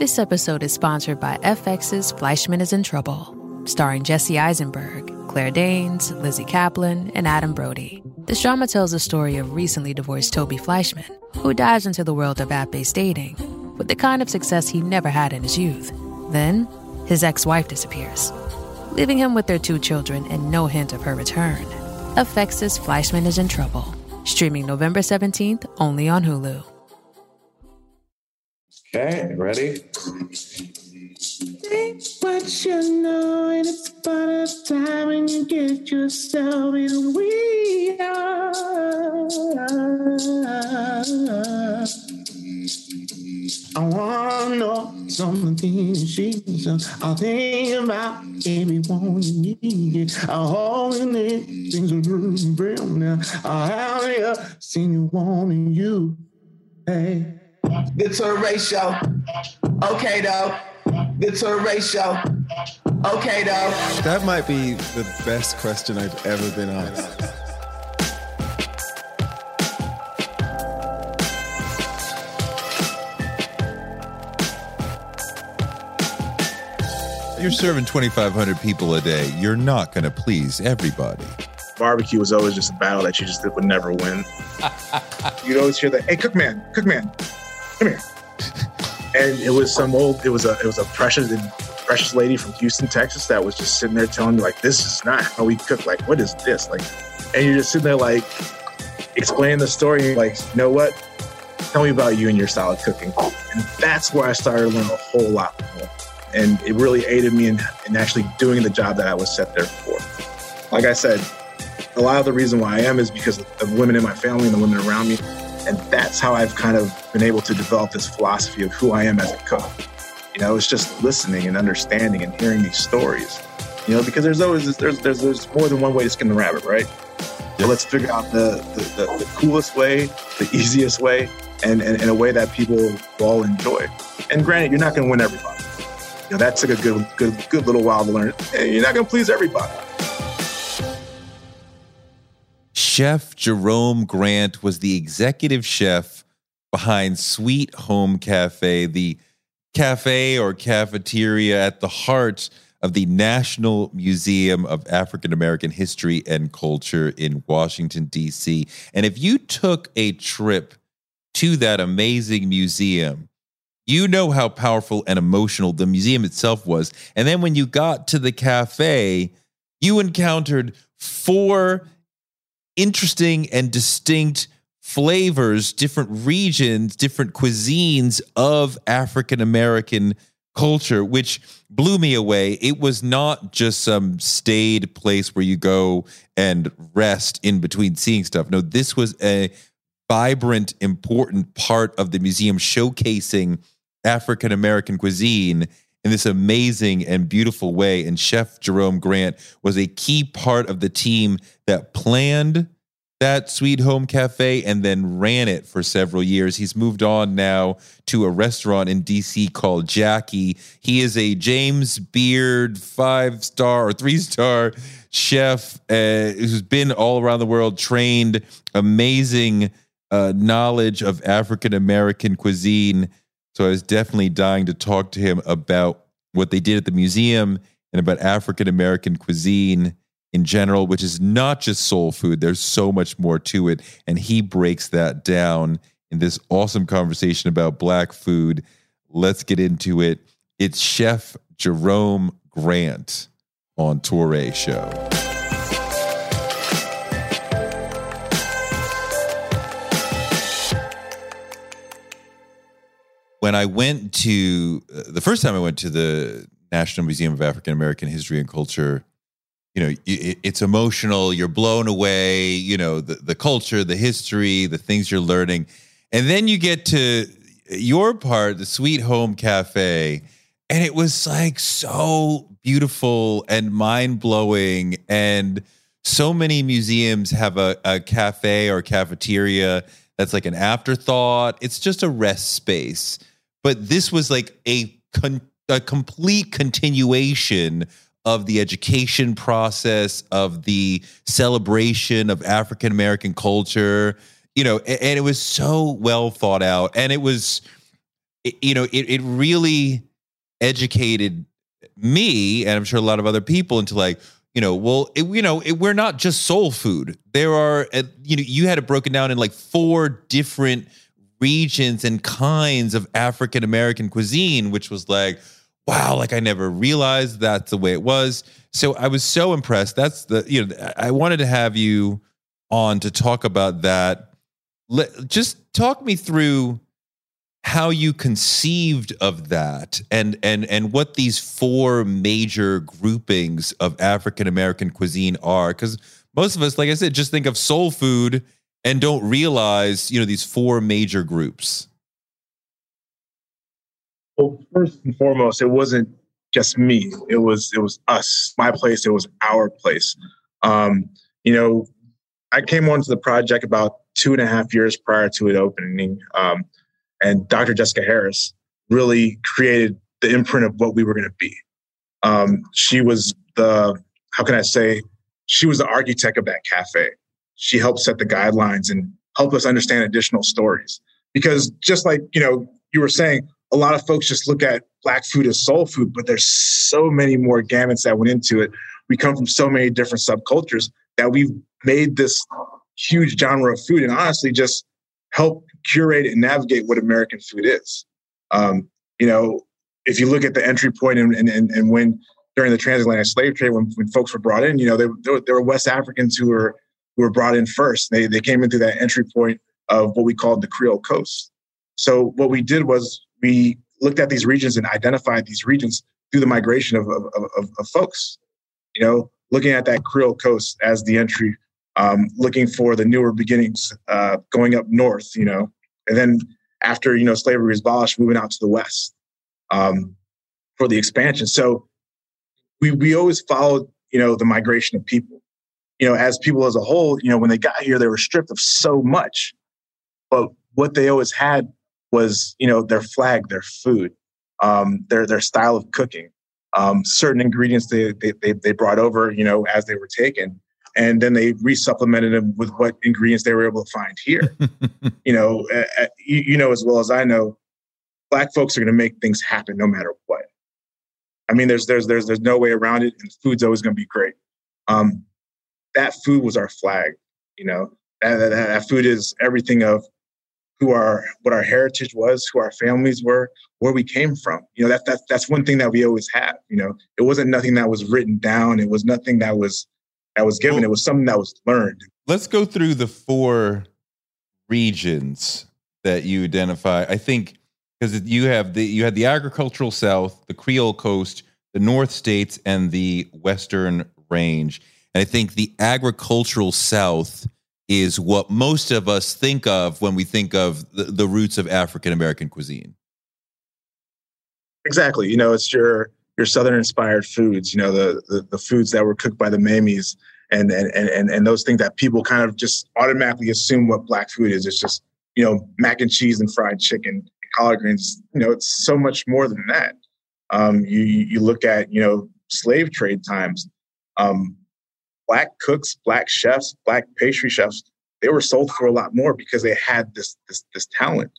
This episode is sponsored by FX's Fleischman is in Trouble, starring Jesse Eisenberg, Claire Danes, Lizzy Caplan, and Adam Brody. This drama tells the story of recently divorced Toby Fleischman, who dives into the world of app based dating with the kind of success he never had in his youth. Then, his ex wife disappears, leaving him with their two children and no hint of her return. FX's Fleischman is in Trouble, streaming November 17th only on Hulu. Okay, ready? Think what you know, and it's about a time when you get yourself in we are. I wanna know some of the things she's done. I think about everyone you need. I always need things are real now. I have seen you wanting you. Hey. Good to a ratio. Okay, though. Good to a ratio. Okay, though. That might be the best question I've ever been asked. You're serving 2,500 people a day. You're not going to please everybody. Barbecue was always just a battle that you just would never win. You'd always hear that, "Hey, cookman, cookman, come here." And it was some old, it was a, it was a precious, precious lady from Houston, Texas, that was just sitting there telling me like, "This is not how we cook. Like, what is this?" Like, and you're just sitting there like explaining the story. Like, you know what? Tell me about you and your style of cooking. And that's where I started to learn a whole lot more. And it really aided me in, in actually doing the job that I was set there for. Like I said, a lot of the reason why I am is because of the women in my family and the women around me. And that's how I've kind of been able to develop this philosophy of who I am as a cook. You know, it's just listening and understanding and hearing these stories. You know, because there's always there's there's, there's more than one way to skin the rabbit, right? So let's figure out the the, the the coolest way, the easiest way, and, and in a way that people will all enjoy. And granted, you're not going to win everybody. You know, that took a good good good little while to learn. And you're not going to please everybody. Chef Jerome Grant was the executive chef behind Sweet Home Cafe, the cafe or cafeteria at the heart of the National Museum of African American History and Culture in Washington, D.C. And if you took a trip to that amazing museum, you know how powerful and emotional the museum itself was. And then when you got to the cafe, you encountered four interesting and distinct flavors, different regions, different cuisines of African American culture, which blew me away. It was not just some staid place where you go and rest in between seeing stuff. No, this was a vibrant, important part of the museum showcasing African American cuisine in this amazing and beautiful way. And Chef Jerome Grant was a key part of the team that planned that Sweet Home Cafe and then ran it for several years. He's moved on now to a restaurant in DC called Jackie. He is a James Beard five star or three star chef uh, who's been all around the world, trained, amazing uh, knowledge of African American cuisine. So I was definitely dying to talk to him about what they did at the museum and about African American cuisine in general, which is not just soul food. There's so much more to it. And he breaks that down in this awesome conversation about black food. Let's get into it. It's Chef Jerome Grant on Toure Show. When I went to uh, the first time I went to the National Museum of African American History and Culture, you know, it, it's emotional. You're blown away. You know, the the culture, the history, the things you're learning, and then you get to your part, the Sweet Home Cafe, and it was like so beautiful and mind blowing and so many museums have a, a cafe or cafeteria that's like an afterthought. It's just a rest space. But this was like a con- a complete continuation of the education process of the celebration of African American culture, you know, and, and, it was so well thought out, and it was, you know, it it really educated me, and I'm sure a lot of other people into like, you know, well, it, you know, it, we're not just soul food. There are, uh, you know, you had it broken down in like four different regions and kinds of African American cuisine, which was like, wow, like I never realized that's the way it was. So I was so impressed. That's the, you know, I wanted to have you on to talk about that. Let, just talk me through how you conceived of that and and and what these four major groupings of African American cuisine are cuz most of us like I said just think of soul food and don't realize you know these four major groups well first and foremost it wasn't just me it was it was us my place it was our place um you know i came onto the project about two and a half years prior to it opening um and Dr. Jessica Harris really created the imprint of what we were going to be. Um, she was the, how can I say, she was the architect of that cafe. She helped set the guidelines and help us understand additional stories. Because just like, you know, you were saying, a lot of folks just look at black food as soul food, but there's so many more gamuts that went into it. We come from so many different subcultures that we've made this huge genre of food and honestly just help curate and navigate what American food is. Um, you know, if you look at the entry point and, and, and when during the transatlantic slave trade, when, when folks were brought in, you know, they, they, were, West Africans who were were brought in first. They they came into that entry point of what we called the Creole Coast. So what we did was we looked at these regions and identified these regions through the migration of, of, of, of folks. You know, looking at that Creole Coast as the entry um, looking for the newer beginnings, uh, going up north, you know, and then after you know slavery was abolished, moving out to the west um, for the expansion. So we we always followed you know the migration of people. You know, as people as a whole, you know, when they got here, they were stripped of so much, but what they always had was you know their flag, their food, um, their their style of cooking, um, certain ingredients they, they they brought over, you know, as they were taken and then they resupplemented them with what ingredients they were able to find here. you know, uh, you, you, know as well as I know, black folks are going to make things happen no matter what. I mean, there's there's there's there's no way around it, and food's always going to be great. Um, that food was our flag. You know, that, that, that food is everything of who our what our heritage was, who our families were, where we came from. You know, that, that that's one thing that we always have. You know, it wasn't nothing that was written down. It was nothing that was that was given. Well, it was something that was learned. Let's go through the four regions that you identify. I think because you have the you had the agricultural South, the Creole Coast, the North States, and the Western Range. And I think the agricultural South is what most of us think of when we think of the, the roots of African American cuisine. Exactly. You know, it's your your southern inspired foods you know the, the, the foods that were cooked by the mamies and, and and and those things that people kind of just automatically assume what black food is it's just you know mac and cheese and fried chicken collard greens you know it's so much more than that um, you you look at you know slave trade times um, black cooks black chefs black pastry chefs they were sold for a lot more because they had this this, this talent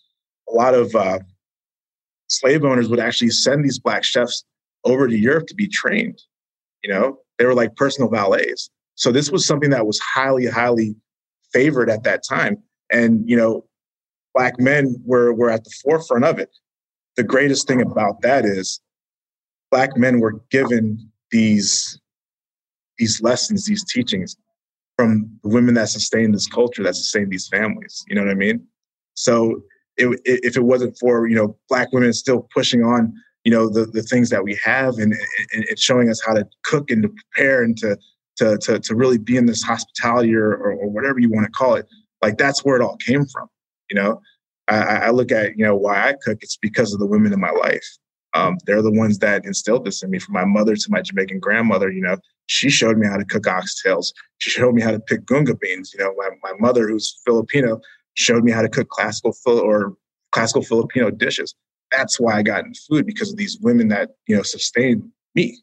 a lot of uh, slave owners would actually send these black chefs over to Europe to be trained. You know, they were like personal valets. So this was something that was highly, highly favored at that time. And, you know, black men were, were at the forefront of it. The greatest thing about that is black men were given these, these lessons, these teachings from the women that sustained this culture, that sustained these families. You know what I mean? So it, it, if it wasn't for you know black women still pushing on you know the the things that we have and, and showing us how to cook and to prepare and to to to, to really be in this hospitality or, or, or whatever you want to call it like that's where it all came from you know I, I look at you know why i cook it's because of the women in my life um, they're the ones that instilled this in me from my mother to my jamaican grandmother you know. She showed me how to cook oxtails. She showed me how to pick gunga beans you know. My, my mother who's filipino showed me how to cook classical or classical filipino dishes. That's why I got into food because of these women that you know sustained me,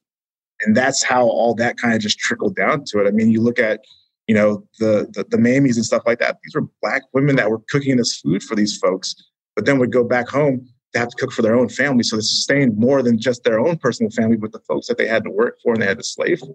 and that's how all that kind of just trickled down to it. I mean, you look at you know the the, the Mamies and stuff like that. These were black women that were cooking this food for these folks, but then would go back home to have to cook for their own family. So they sustained more than just their own personal family, but the folks that they had to work for and they had to slave for.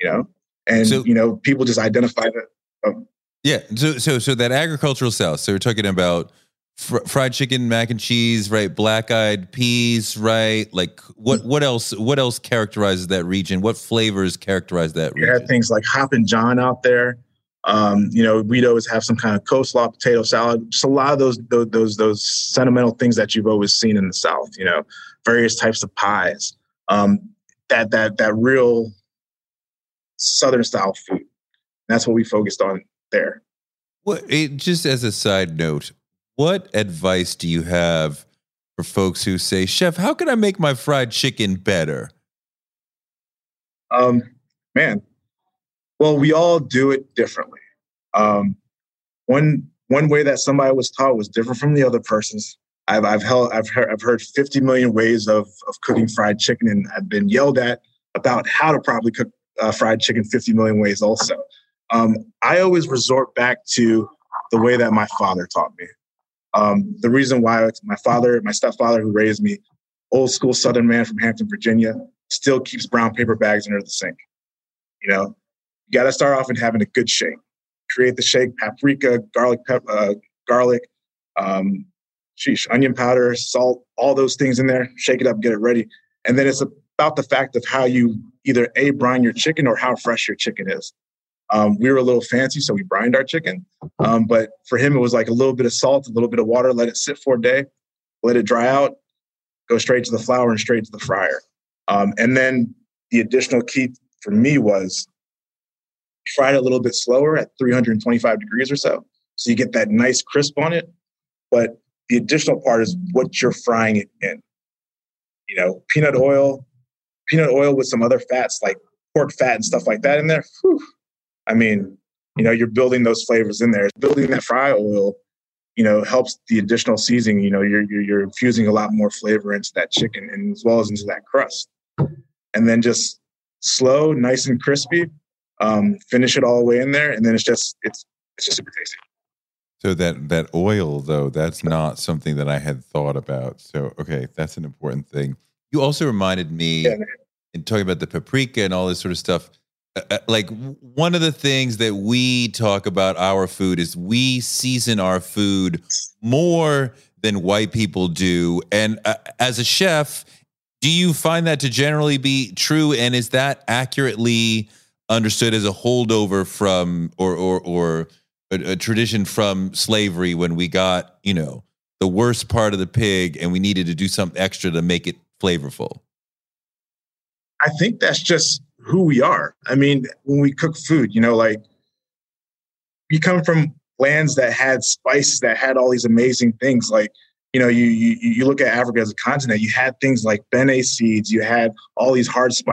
You know, and so, you know people just identify that. Um, yeah. So so so that agricultural South. So we're talking about fr- fried chicken, mac and cheese, right? Black eyed peas, right? Like what? What else? What else characterizes that region? What flavors characterize that region? You have things like Hoppin' John out there. Um, you know, we'd always have some kind of coleslaw, potato salad, just a lot of those, those those those sentimental things that you've always seen in the South. You know, various types of pies. Um, that that that real Southern style food. That's what we focused on there. What? It, just as a side note, what advice do you have for folks who say, Chef, how can I make my fried chicken better? Um, man, well, we all do it differently. Um, one one way that somebody was taught was different from the other person's. I've I've held I've heard I've heard 50 million ways of of cooking fried chicken, and I've been yelled at about how to properly cook uh, fried chicken 50 million ways. Also, um, I always resort back to the way that my father taught me. Um, the reason why my father, my stepfather who raised me, old school Southern man from Hampton, Virginia, still keeps brown paper bags under the sink. You know, you got to start off and having a good shake. Create the shake: paprika, garlic, pep, uh, garlic, um, sheesh, onion powder, salt, all those things in there. Shake it up, get it ready, and then it's about the fact of how you either a brine your chicken or how fresh your chicken is. Um, we were a little fancy, so we brined our chicken. Um, but for him, it was like a little bit of salt, a little bit of water, let it sit for a day, let it dry out, go straight to the flour and straight to the fryer. Um, and then the additional key for me was fry it a little bit slower at 325 degrees or so. So you get that nice crisp on it. But the additional part is what you're frying it in. You know, peanut oil, peanut oil with some other fats like pork fat and stuff like that in there. Whew, I mean, you know, you're building those flavors in there. Building that fry oil, you know, helps the additional seasoning. You know, you're, you're, you're infusing a lot more flavor into that chicken and as well as into that crust. And then just slow, nice and crispy. Um, finish it all the way in there, and then it's just it's it's just super tasty. So that that oil though, that's not something that I had thought about. So okay, that's an important thing. You also reminded me yeah, in talking about the paprika and all this sort of stuff. Uh, uh, like one of the things that we talk about our food is we season our food more than white people do and uh, as a chef do you find that to generally be true and is that accurately understood as a holdover from or or or a, a tradition from slavery when we got you know the worst part of the pig and we needed to do something extra to make it flavorful i think that's just who we are. I mean, when we cook food, you know, like we come from lands that had spices, that had all these amazing things. Like, you know, you you, you look at Africa as a continent, you had things like bene seeds, you had all these hard spices.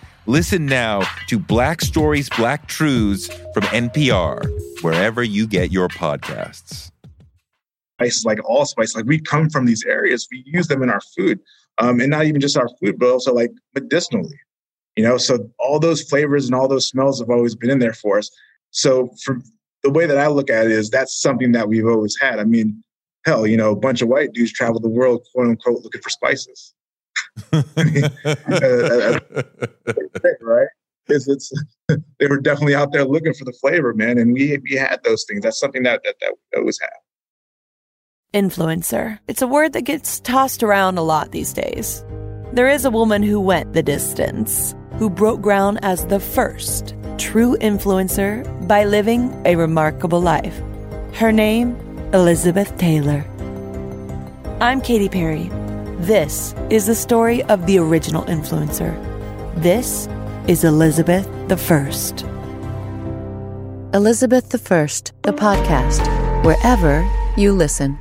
Listen now to Black Stories, Black Truths from NPR, wherever you get your podcasts. Spices like allspice, like we come from these areas, we use them in our food, um, and not even just our food, but also like medicinally. You know, so all those flavors and all those smells have always been in there for us. So, from the way that I look at it, is that's something that we've always had. I mean, hell, you know, a bunch of white dudes travel the world, quote unquote, looking for spices. right? It's, it's they were definitely out there looking for the flavor, man, and we we had those things. That's something that that, that we always have. Influencer. It's a word that gets tossed around a lot these days. There is a woman who went the distance, who broke ground as the first true influencer by living a remarkable life. Her name, Elizabeth Taylor. I'm Katy Perry. This is the story of the original influencer. This is Elizabeth the First. Elizabeth the First, the podcast, wherever you listen.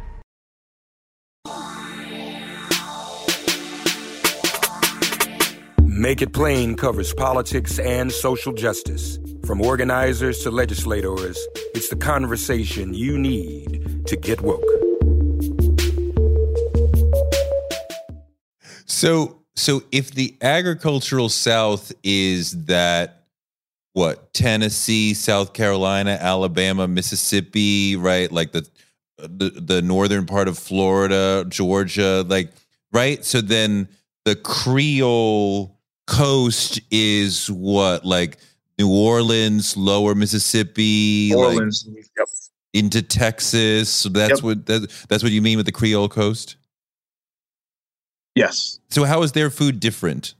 Make It Plain covers politics and social justice. From organizers to legislators, it's the conversation you need to get woke. So, so if the agricultural South is that what Tennessee, South Carolina, Alabama, Mississippi, right? Like the the, the northern part of Florida, Georgia, like right. So then the Creole coast is what like New Orleans, Lower Mississippi, Orleans, like yep. into Texas. So that's Yep. what that, that's what you mean with the Creole coast. Yes. So how is their food different?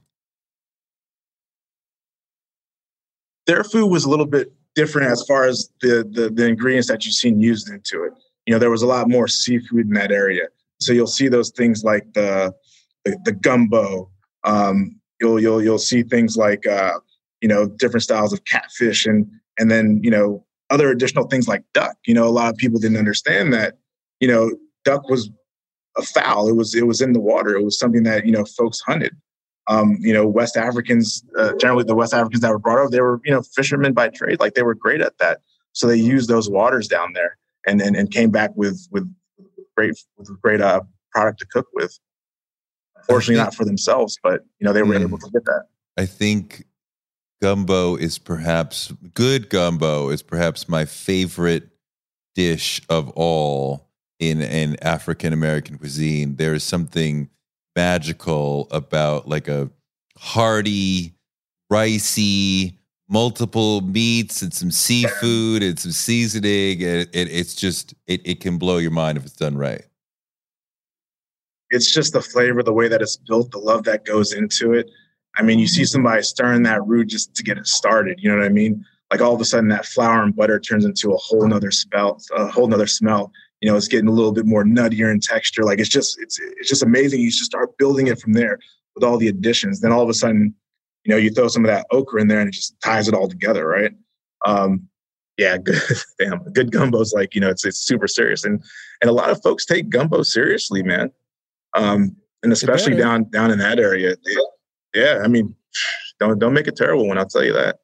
their food was a little bit different as far as the, the the ingredients that you've seen used into it. You know, there was a lot more seafood in that area, so you'll see those things like the the, the gumbo. Um, you'll you'll you'll see things like uh, you know different styles of catfish and and then you know other additional things like duck. You know, a lot of people didn't understand that. You know, duck was a fowl. It was it was in the water. It was something that you know folks hunted. Um, you know, West Africans, uh, generally the West Africans that were brought over, they were, you know, fishermen by trade. Like they were great at that. So they used those waters down there and and, and came back with with great with great uh, product to cook with. Fortunately, not for themselves, but you know they were Mm. able to get that. I think gumbo is perhaps good gumbo is perhaps my favorite dish of all in in African American cuisine. There is something magical about like a hearty, ricey, multiple meats and some seafood and some seasoning. It, it, it's just it, it can blow your mind if it's done right. It's just the flavor, the way that it's built, the love that goes into it. I mean, you see somebody stirring that roux just to get it started. You know what I mean? Like all of a sudden, that flour and butter turns into a whole nother smell. A whole nother smell. You know, it's getting a little bit more nuttier in texture. Like it's just, it's, it's just amazing. You just start building it from there with all the additions. Then all of a sudden, you know, you throw some of that okra in there and it just ties it all together, right? Um, yeah, good. Damn, good gumbo's like you know, it's it's super serious, and and a lot of folks take gumbo seriously, man. Um, and especially down down in that area. yeah, I mean, don't don't make a terrible one. I'll tell you that.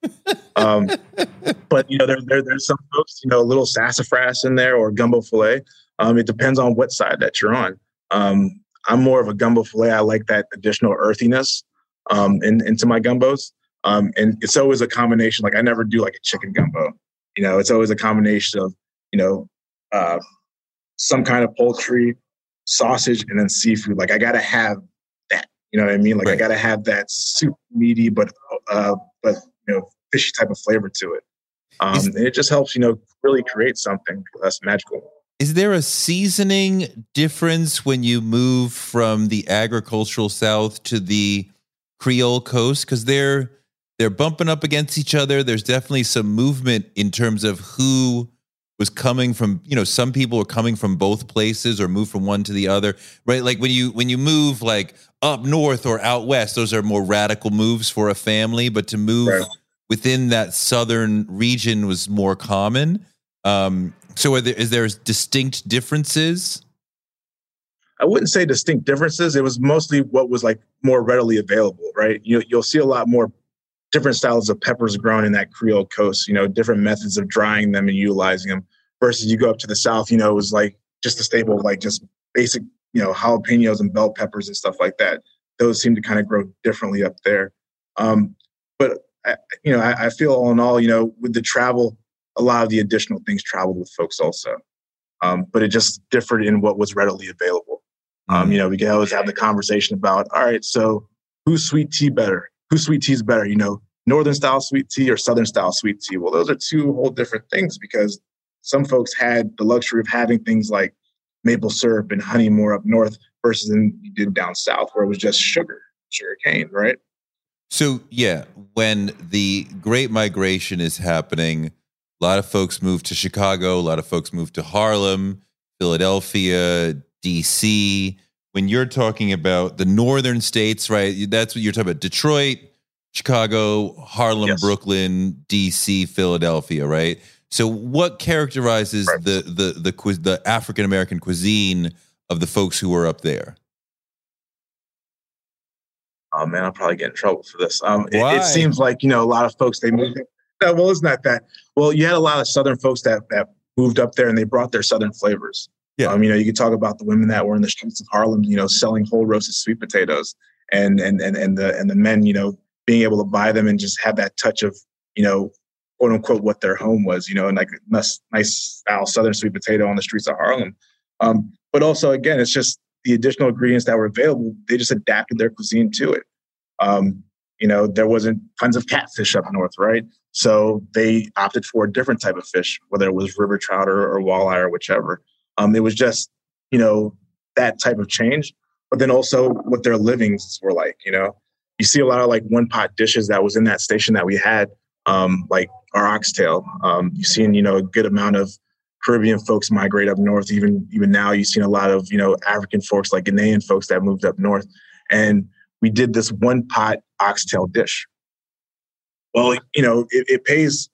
Um, but you know, there, there there's some folks, you know, a little sassafras in there or gumbo filé. Um, it depends on what side that you're on. Um, I'm more of a gumbo filé. I like that additional earthiness um, in, into my gumbos. Um, and it's always a combination. Like I never do like a chicken gumbo. You know, it's always a combination of you know uh, some kind of poultry, sausage, and then seafood. Like I gotta have. You know what I mean? Like right. I gotta have that super meaty but uh, but you know fishy type of flavor to it. Um, and it just helps you know really create something that's magical. Is there a seasoning difference when you move from the agricultural south to the Creole coast? Because they're they're bumping up against each other. There's definitely some movement in terms of who was coming from. You know, some people are coming from both places or move from one to the other. Right? Like when you when you move like up north or out west, those are more radical moves for a family. But to move right. within that southern region was more common. Um, so, are there, is there distinct differences? I wouldn't say distinct differences. It was mostly what was like more readily available, right? You, you'll see a lot more different styles of peppers grown in that Creole coast. You know, different methods of drying them and utilizing them. Versus you go up to the south, you know, it was like just a staple, like just basic, you know, jalapenos and bell peppers and stuff like that. Those seem to kind of grow differently up there. Um, but I, you know, I, I feel all in all, you know, with the travel a lot of the additional things traveled with folks also. Um, but it just differed in what was readily available. Um, you know, we can always have the conversation about, all right, so who's sweet tea better? Whose sweet tea is better? You know, northern style sweet tea or southern style sweet tea? Well, those are two whole different things because some folks had the luxury of having things like maple syrup and honey more up north versus in you did down south where it was just sugar, sugar cane, right? So yeah, when the Great Migration is happening, a lot of folks moved to Chicago. A lot of folks moved to Harlem, Philadelphia, DC. When you're talking about the northern states, right? That's what you're talking about Detroit, Chicago, Harlem, yes. Brooklyn, DC, Philadelphia, right? So what characterizes right. the the the the African American cuisine of the folks who were up there? Oh man, I'll probably get in trouble for this. Um, it, it, seems like you know a lot of folks they moved no, well, it's not that. Well, you had a lot of Southern folks that, that moved up there and they brought their Southern flavors. Yeah. Um, you know, you could talk about the women that were in the streets of Harlem, you know, selling whole roasted sweet potatoes and, and, and, and the, and the men, you know, being able to buy them and just have that touch of, you know, quote unquote, what their home was, you know, and like nice, nice style Southern sweet potato on the streets of Harlem. Um, but also, again, it's just the additional ingredients that were available. They just adapted their cuisine to it. Um, you know, there wasn't tons of catfish up north, right? So they opted for a different type of fish, whether it was river trout or, or walleye or whichever. Um, it was just, you know, that type of change. But then also what their livings were like, you know. You see a lot of like one pot dishes that was in that station that we had, um, like our oxtail. Um, you've seen, you know, a good amount of Caribbean folks migrate up north. Even even now, you've seen a lot of you know African folks, like Ghanaian folks, that moved up north. And we did this one pot oxtail dish. Well, you know, it, it pays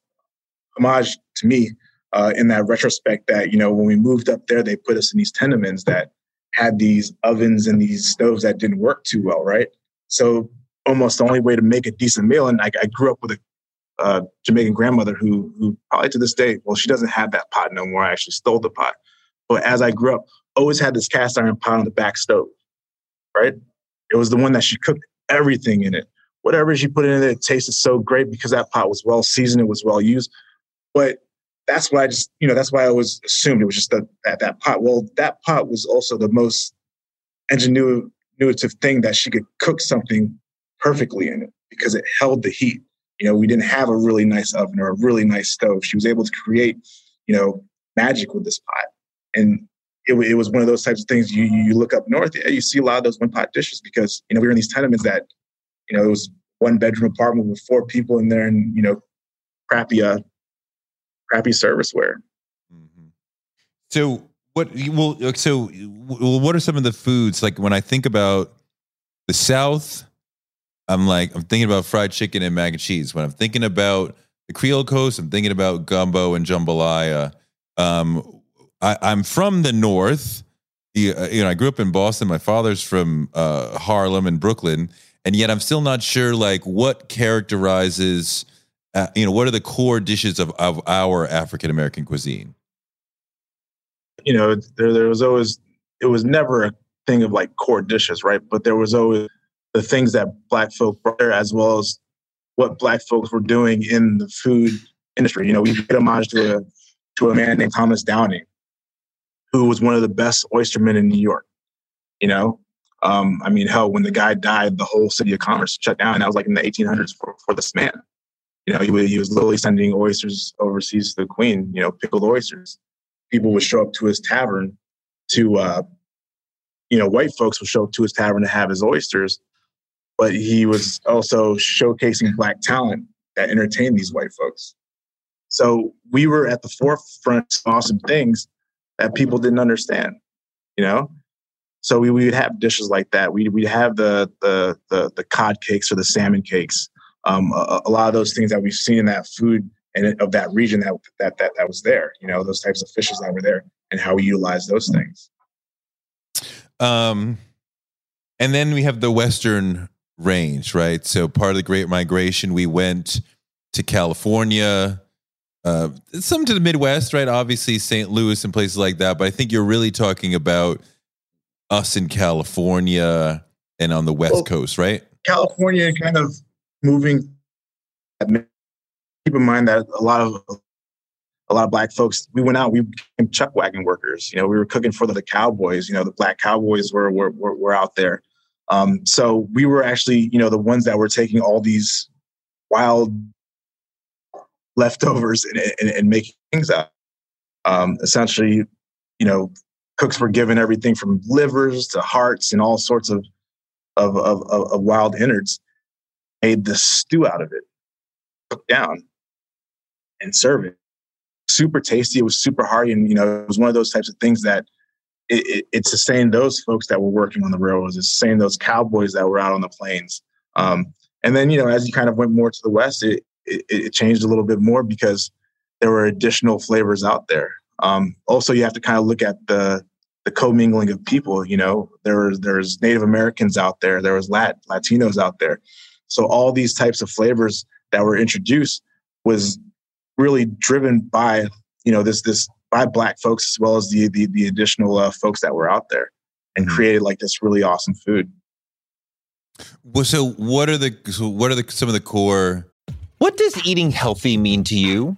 homage to me uh, in that retrospect that, you know, when we moved up there, they put us in these tenements that had these ovens and these stoves that didn't work too well, right? So almost the only way to make a decent meal, and I, I grew up with a uh, Jamaican grandmother who, who probably to this day, well, she doesn't have that pot no more. I actually stole the pot. But as I grew up, always had this cast iron pot on the back stove, right? It was the one that she cooked everything in it. Whatever she put in it, it tasted so great because that pot was well seasoned, it was well used. But that's why I just, you know, that's why I always assumed it was just that, that, that pot. Well, that pot was also the most ingenuitive thing that she could cook something perfectly in it because it held the heat. You know, we didn't have a really nice oven or a really nice stove. She was able to create, you know, magic with this pot. And it, it was one of those types of things you you look up north, you see a lot of those one pot dishes because you know we were in these tenements that you know it was one bedroom apartment with four people in there and you know crappy uh crappy serviceware. Mm-hmm. So what well so well, what are some of the foods like when I think about the South? I'm like, I'm thinking about fried chicken and mac and cheese. When I'm thinking about the Creole Coast, I'm thinking about gumbo and jambalaya. Um, I, I'm from the north. You uh, you know, I grew up in Boston. My father's from uh, Harlem and Brooklyn, and yet I'm still not sure like what characterizes. Uh, you know, what are the core dishes of, of our African American cuisine? you know, there there was always it was never a thing of like core dishes, right? But there was always the things that black folk brought there as well as what black folks were doing in the food industry. You know, we paid homage to a to a man named Thomas Downing, who was one of the best oystermen in New York. You know, um, I mean, hell, when the guy died, the whole city of commerce shut down. And that was like in the 1800s for, for this man. You know, he, he was literally sending oysters overseas to the Queen. You know, pickled oysters people would show up to his tavern to, uh, you know, white folks would show up to his tavern to have his oysters, but he was also showcasing black talent that entertained these white folks. So we were at the forefront of awesome things that people didn't understand, you know? So we, we would have dishes like that. We, we'd have the, the, the, the cod cakes or the salmon cakes. Um, a, a lot of those things that we've seen in that food and of that region that, that that that was there. You know, those types of fishes that were there, and how we utilize those things. Um, and then we have the Western Range, right? So part of the Great Migration, we went to California, uh, some to the Midwest, right? Obviously, St. Louis and places like that. But I think you're really talking about us in California and on the West well, Coast, right? California kind of moving keep in mind that a lot of a lot of black folks we went out we became chuck wagon workers. You know we were cooking for the, the cowboys you know the black cowboys were were, were, were out there. Um, so we were actually you know the ones that were taking all these wild leftovers and, and, and making things out um, essentially you know cooks were given everything from livers to hearts and all sorts of of, of, of wild innards made the stew out of it cooked down and serve it. Super tasty. It was super hard, and you know, it was one of those types of things that it, it, it sustained those folks that were working on the railroads. It sustained those cowboys that were out on the plains. Um, and then, you know, as you kind of went more to the west, it, it, it changed a little bit more because there were additional flavors out there. Um, also, you have to kind of look at the the commingling of people. You know, there was there's Native Americans out there, there was Lat Latinos out there. So all these types of flavors that were introduced was really driven by you know this this by black folks as well as the the, the additional uh, folks that were out there and mm-hmm. created like this really awesome food well so what are the so what are the some of the core what does eating healthy mean to you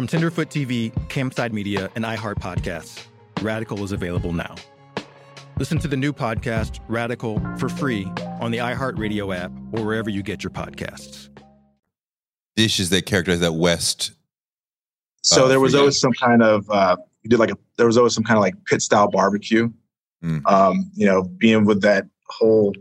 From Tenderfoot TV, Campside Media, and iHeart Podcasts, Radical is available now. Listen to the new podcast, Radical, for free on the iHeartRadio app or wherever you get your podcasts. Dishes that characterize that West. So uh, there was always some kind of, uh, you did like a, there was always some kind of like pit style barbecue Mm. Um, you know, being with that whole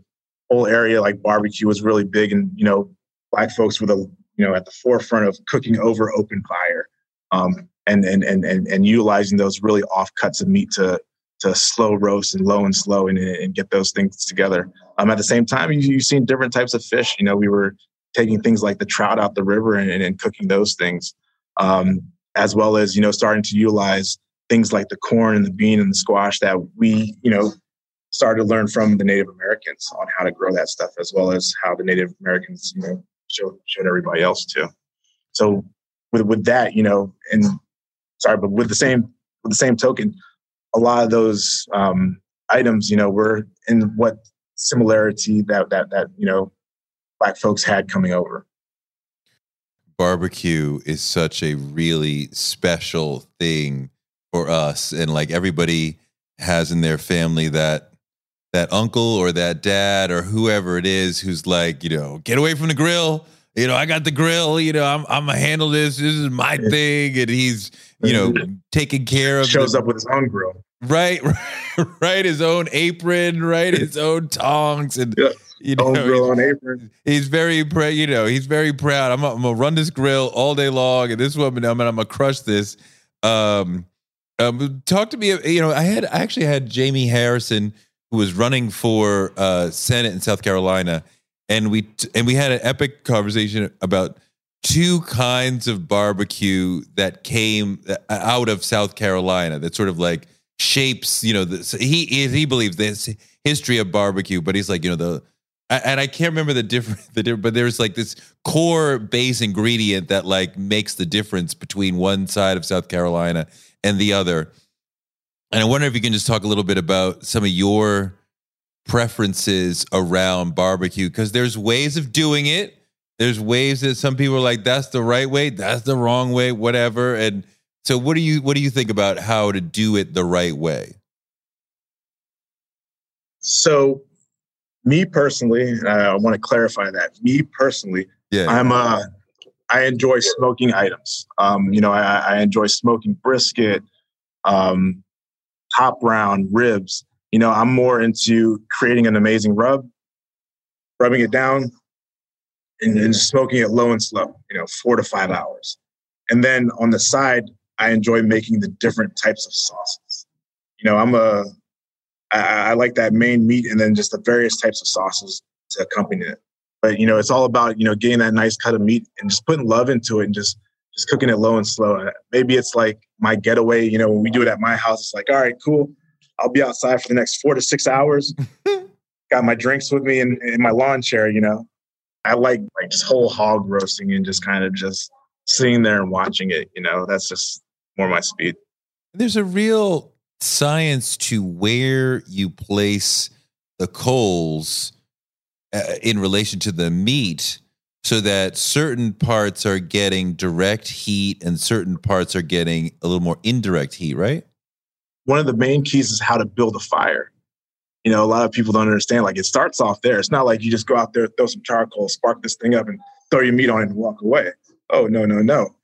whole area, like barbecue was really big, and you know, black folks were the you know at the forefront of cooking over open fire. Um, and and and and, and utilizing those really off cuts of meat to to slow roast and low and slow and, and get those things together. Um, at the same time, you, you've seen different types of fish. You know, we were taking things like the trout out the river and, and, and cooking those things, um, as well as you know starting to utilize things like the corn and the bean and the squash that we you know started to learn from the Native Americans on how to grow that stuff, as well as how the Native Americans you know showed showed everybody else too. So with with that, you know, and sorry, but with the same with the same token, a lot of those um, items, you know, were in what similarity that that that you know black folks had coming over. Barbecue is such a really special thing for us, and like everybody has in their family that that uncle or that dad or whoever it is who's like, you know, get away from the grill. You know, I got the grill. You know, I'm I'm gonna handle this. This is my thing, and he's you know taking care of. Shows the, up with his own grill. Right, right, right. His own apron, right. His own tongs, and Yeah. you know, Own grill on apron. he's very proud. You know, he's very proud. I'm, I'm gonna run this grill all day long, and this woman, I'm, gonna- I'm gonna crush this. Um, um, talk to me. You know, I had I actually had Jamie Harrison, who was running for uh, Senate in South Carolina, and we and we had an epic conversation about two kinds of barbecue that came uh, out of South Carolina that sort of like shapes. You know, he he believes this history of barbecue, but he's like, you know, the and I can't remember the different the different, but there's like this core base ingredient that like makes the difference between one side of South Carolina and the other. And I wonder if you can just talk a little bit about some of your preferences around barbecue because there's ways of doing it. There's ways that some people are like, that's the right way, that's the wrong way, whatever. And so what do you what do you think about how to do it the right way? So, me personally, uh, I want to clarify that. Me personally, Yeah. I'm uh, I enjoy smoking items. Um, you know, I, I enjoy smoking brisket, um, top round ribs. You know, I'm more into creating an amazing rub, rubbing it down, and, and smoking it low and slow. You know, four to five hours, and then on the side, I enjoy making the different types of sauces. You know, I'm a I, I like that main meat and then just the various types of sauces to accompany it. But you know, it's all about you know getting that nice cut of meat and just putting love into it and just just cooking it low and slow. Maybe it's like my getaway. You know, when we do it at my house, it's like, all right, cool. I'll be outside for the next four to six hours. Got my drinks with me in, in my lawn chair. You know, I like like just whole hog roasting and just kind of just sitting there and watching it. You know, that's just more my speed. There's a real science to where you place the coals uh, in relation to the meat so that certain parts are getting direct heat and certain parts are getting a little more indirect heat, right? One of the main keys is how to build a fire. You know, a lot of people don't understand. Like it starts off there. It's not like you just go out there, throw some charcoal, spark this thing up, and throw your meat on it and walk away. Oh no, no, no.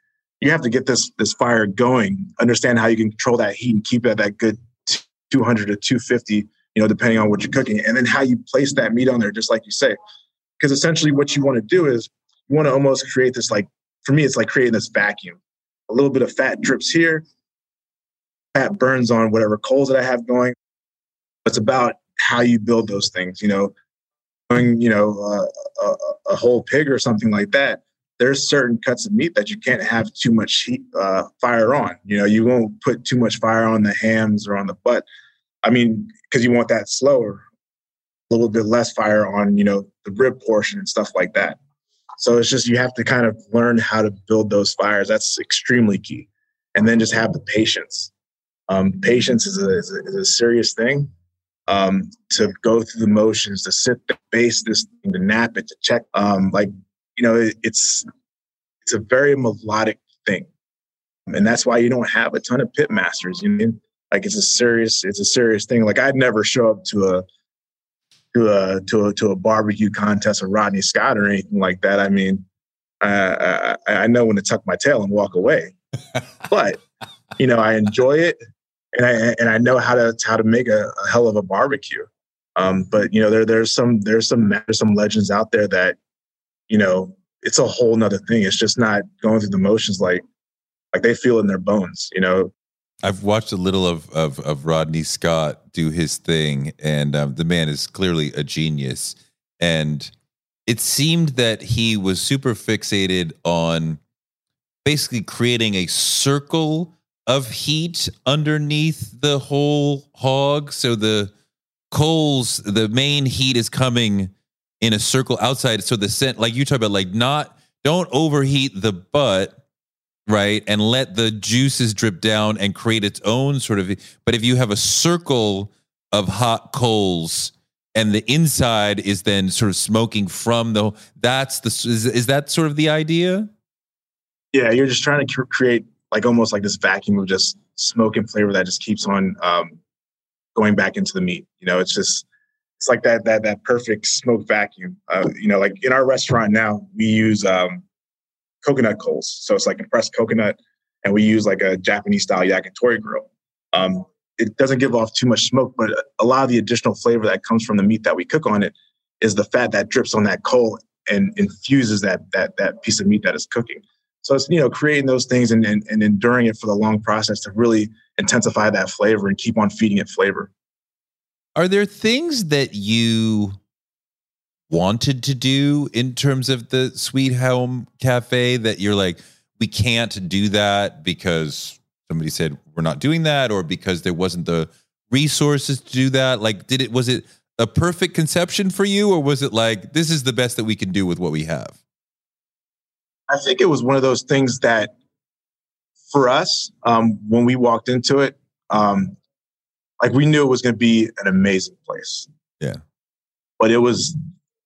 You have to get this this fire going. Understand how you can control that heat and keep it at that good 200 to 250. You know, depending on what you're cooking, and then how you place that meat on there, just like you say. Because essentially, what you want to do is you want to almost create this like for me, it's like creating this vacuum. A little bit of fat drips here, fat burns on whatever coals that I have going. It's about how you build those things. You know, doing you know uh, a, a whole pig or something like that. There's certain cuts of meat that you can't have too much heat, uh, fire on. You know, you won't put too much fire on the hams or on the butt. I mean, because you want that slower, a little bit less fire on you know the rib portion and stuff like that. So it's just you have to kind of learn how to build those fires. That's extremely key, and then just have the patience. Um, patience is a, is a, is a serious thing. Um, to go through the motions, to sit, to base this, thing, to nap it, to check. Um, like you know, it, it's it's a very melodic thing, and that's why you don't have a ton of pit masters. You know, like it's a serious, it's a serious thing. Like I'd never show up to a to a to a to a barbecue contest with Rodney Scott or anything like that. I mean, uh, I, I know when to tuck my tail and walk away, but you know, I enjoy it, and I and I know how to how to make a, a hell of a barbecue. Um, but you know, there there's some there's some there's some legends out there that you know it's a whole nother thing. It's just not going through the motions like like they feel in their bones. You know, I've watched a little of of, of Rodney Scott do his thing, and um, the man is clearly a genius. And it seemed that he was super fixated on basically creating a circle of heat underneath the whole hog. So the coals, the main heat is coming in a circle outside. So the scent, like you talk about, like not don't overheat the butt right and let the juices drip down and create its own sort of but if you have a circle of hot coals and the inside is then sort of smoking from the that's the is, is that sort of the idea yeah you're just trying to create like almost like this vacuum of just smoke and flavor that just keeps on um, going back into the meat you know it's just it's like that that that perfect smoke vacuum uh, you know like in our restaurant now we use um, coconut coals. So it's like compressed coconut, and we use like a Japanese style yakitori grill. Um, it doesn't give off too much smoke, but a lot of the additional flavor that comes from the meat that we cook on it is the fat that drips on that coal and infuses that that that piece of meat that is cooking. So it's you know creating those things and, and, and enduring it for the long process to really intensify that flavor and keep on feeding it flavor. Are there things that you wanted to do in terms of the Sweet Home Cafe that you're like, we can't do that because somebody said we're not doing that, or because there wasn't the resources to do that? Like, did it was it a perfect conception for you, or was it like this is the best that we can do with what we have? I think it was one of those things that for us, um, when we walked into it, um, like we knew it was going to be an amazing place. Yeah. But it was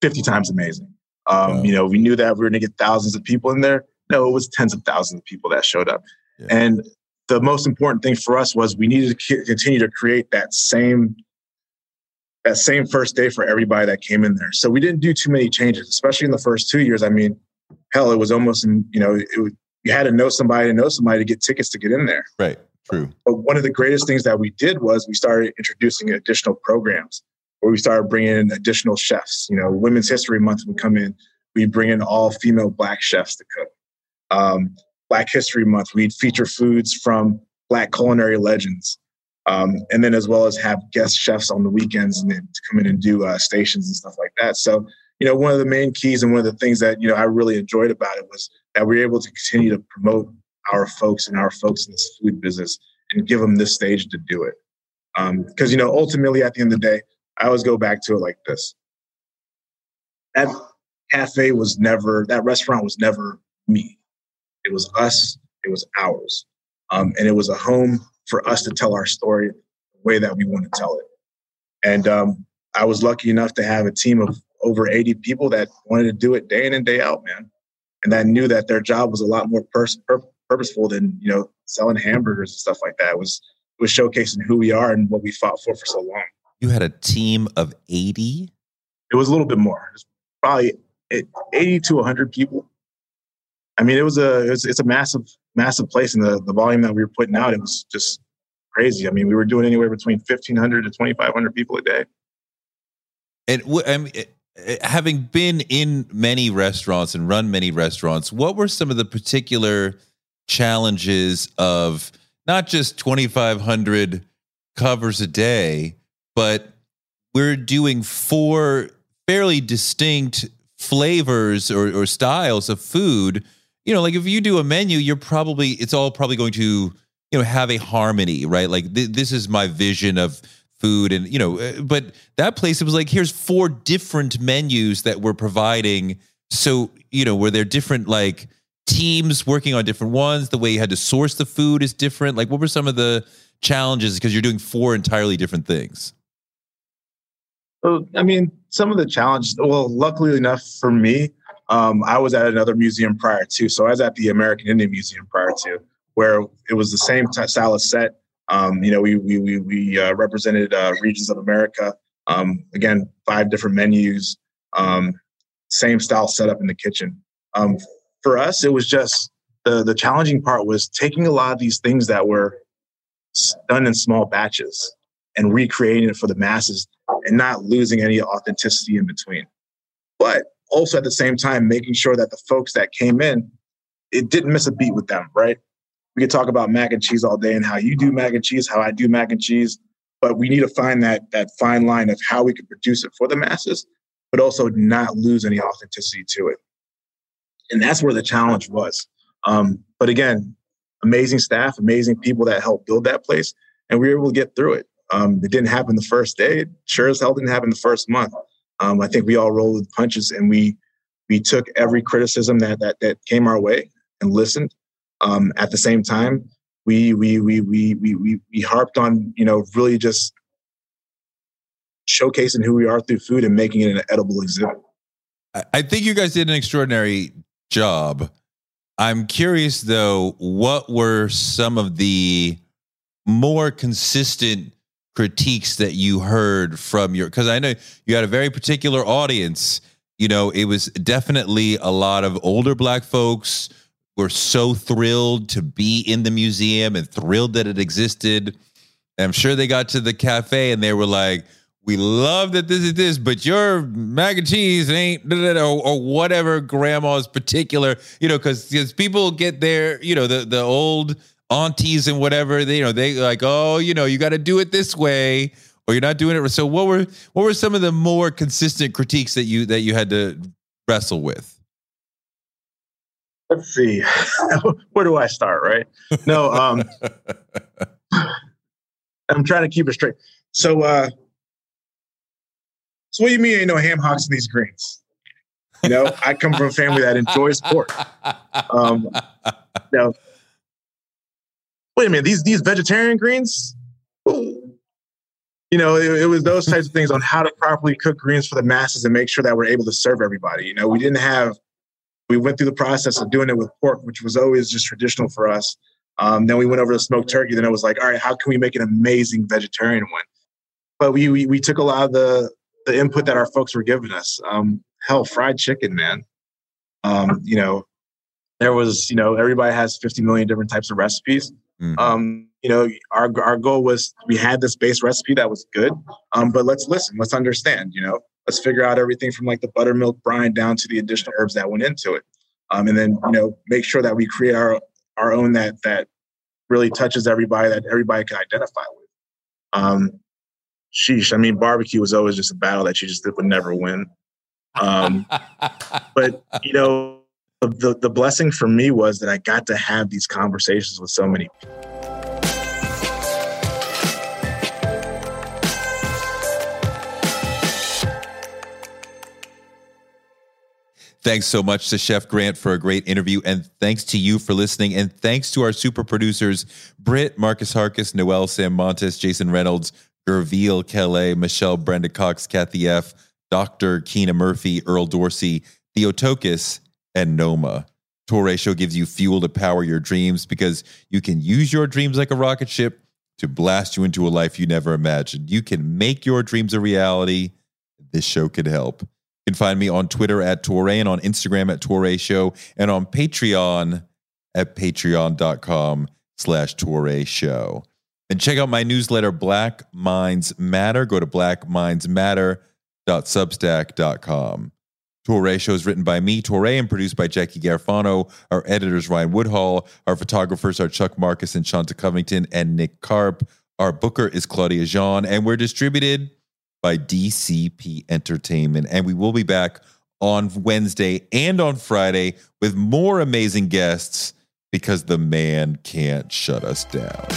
50 times amazing. Um, wow. You know, we knew that we were going to get thousands of people in there. No, it was tens of thousands of people that showed up. Yeah. And the most important thing for us was we needed to continue to create that same that same first day for everybody that came in there. So we didn't do too many changes, especially in the first two years. I mean, hell, it was almost, in, you know, it was, you had to know somebody to know somebody to get tickets to get in there. Right. True. But one of the greatest things that we did was we started introducing additional programs where we started bringing in additional chefs. You know, Women's History Month would come in, we bring in all female Black chefs to cook. Um, Black History Month, we'd feature foods from Black culinary legends. Um, and then as well as have guest chefs on the weekends and then to come in and do uh, stations and stuff like that. So, you know, one of the main keys and one of the things that, you know, I really enjoyed about it was that we are able to continue to promote our folks and our folks in this food business and give them this stage to do it. Because, um, you know, ultimately at the end of the day, I always go back to it like this. That cafe was never, that restaurant was never me. It was us, it was ours. Um, and it was a home for us to tell our story the way that we want to tell it. And um, I was lucky enough to have a team of over 80 people that wanted to do it day in and day out, man. And that knew that their job was a lot more pers- pur- purposeful than, you know, selling hamburgers and stuff like that. It was, it was showcasing who we are and what we fought for for so long. You had a team of 80? It was a little bit more. It was probably 80 to 100 people. I mean, it was a it was, it's a massive massive place, and the the volume that we were putting out, it was just crazy. I mean, we were doing anywhere between 1,500 to 2,500 people a day. And I mean, having been in many restaurants and run many restaurants, what were some of the particular challenges of not just 2,500 covers a day, but we're doing four fairly distinct flavors or, or styles of food. You know, like if you do a menu, you're probably it's all probably going to you know have a harmony, right? Like th- this is my vision of food, and you know, uh, but that place it was like here's four different menus that we're providing. So you know, were there different like teams working on different ones? The way you had to source the food is different. Like, what were some of the challenges because you're doing four entirely different things? Well, I mean, some of the challenges. Well, luckily enough for me, um, I was at another museum prior to. So I was at the American Indian Museum prior to, where it was the same t- style of set. Um, you know, we we we, we uh, represented uh, regions of America. Um, again, five different menus, um, same style setup in the kitchen. Um, for us, it was just the the challenging part was taking a lot of these things that were done in small batches and recreating it for the masses and not losing any authenticity in between. But also at the same time, making sure that the folks that came in, it didn't miss a beat with them, right? We could talk about mac and cheese all day and how you do mac and cheese, how I do mac and cheese, but we need to find that that fine line of how we can produce it for the masses, but also not lose any authenticity to it. And that's where the challenge was. Um, but again, amazing staff, amazing people that helped build that place, and we were able to get through it. Um, it didn't happen the first day. It sure as hell didn't happen the first month. Um, I think we all rolled with punches, and we we took every criticism that that that came our way and listened. Um, at the same time, we we we we we we we harped on you know really just showcasing who we are through food and making it an edible exhibit. I think you guys did an extraordinary job. I'm curious though, what were some of the more consistent critiques that you heard from your because I know you had a very particular audience. You know, it was definitely a lot of older black folks were so thrilled to be in the museum and thrilled that it existed. I'm sure they got to the cafe and they were like, we love that this is this, but your mac and cheese ain't or, or whatever grandma's particular, you know, because because people get their, you know, the the old aunties and whatever, they you know, they like, oh, you know, you got to do it this way, or you're not doing it. So what were what were some of the more consistent critiques that you that you had to wrestle with? Let's see, where do I start? Right? No, um, I'm trying to keep it straight. So. uh so what do you mean ain't no ham hocks in these greens? You know, I come from a family that enjoys pork. Um, now, wait a minute, these these vegetarian greens? Ooh. You know, it, it, was those types of things on how to properly cook greens for the masses and make sure that we're able to serve everybody. You know, we didn't have, we went through the process of doing it with pork, which was always just traditional for us. Um, then we went over to smoked turkey. Then it was like, all right, how can we make an amazing vegetarian one? But we, we, we took a lot of the the input that our folks were giving us. Um, hell, fried chicken, man. Um, you know, there was, you know, everybody has 50 million different types of recipes. Mm-hmm. Um, you know, our our goal was we had this base recipe that was good, um, but let's listen, let's understand. You know, let's figure out everything from like the buttermilk brine down to the additional herbs that went into it, um, and then you know make sure that we create our our own that that really touches everybody that everybody can identify with. Um, sheesh. I mean, barbecue was always just a battle that you just would never win. Um, but you know, the the blessing for me was that I got to have these conversations with so many people. Thanks so much to Chef Grant for a great interview. And thanks to you for listening. And thanks to our super producers, Britt, Marcus Harkis, Noel Sam Montes, Jason Reynolds, Gerville Kelly, Michelle Brenda Cox, Kathy F., Dr. Keena Murphy, Earl Dorsey, Theotokis, and Noma. Touré Show gives you fuel to power your dreams because you can use your dreams like a rocket ship to blast you into a life you never imagined. You can make your dreams a reality. This show can help. You can find me on Twitter at Touré and on Instagram at Touré Show and on Patreon at patreon.com slash Touré Show. And check out my newsletter, Black Minds Matter. Go to blackmindsmatter.substack.com. Touré show is written by me, Touré, and produced by Jackie Garofano. Our editors, Ryan Woodhall. Our photographers are Chuck Marcus and Shanta Covington and Nick Karp. Our booker is Claudia Jean, and we're distributed by DCP Entertainment. And we will be back on Wednesday and on Friday with more amazing guests because the man can't shut us down.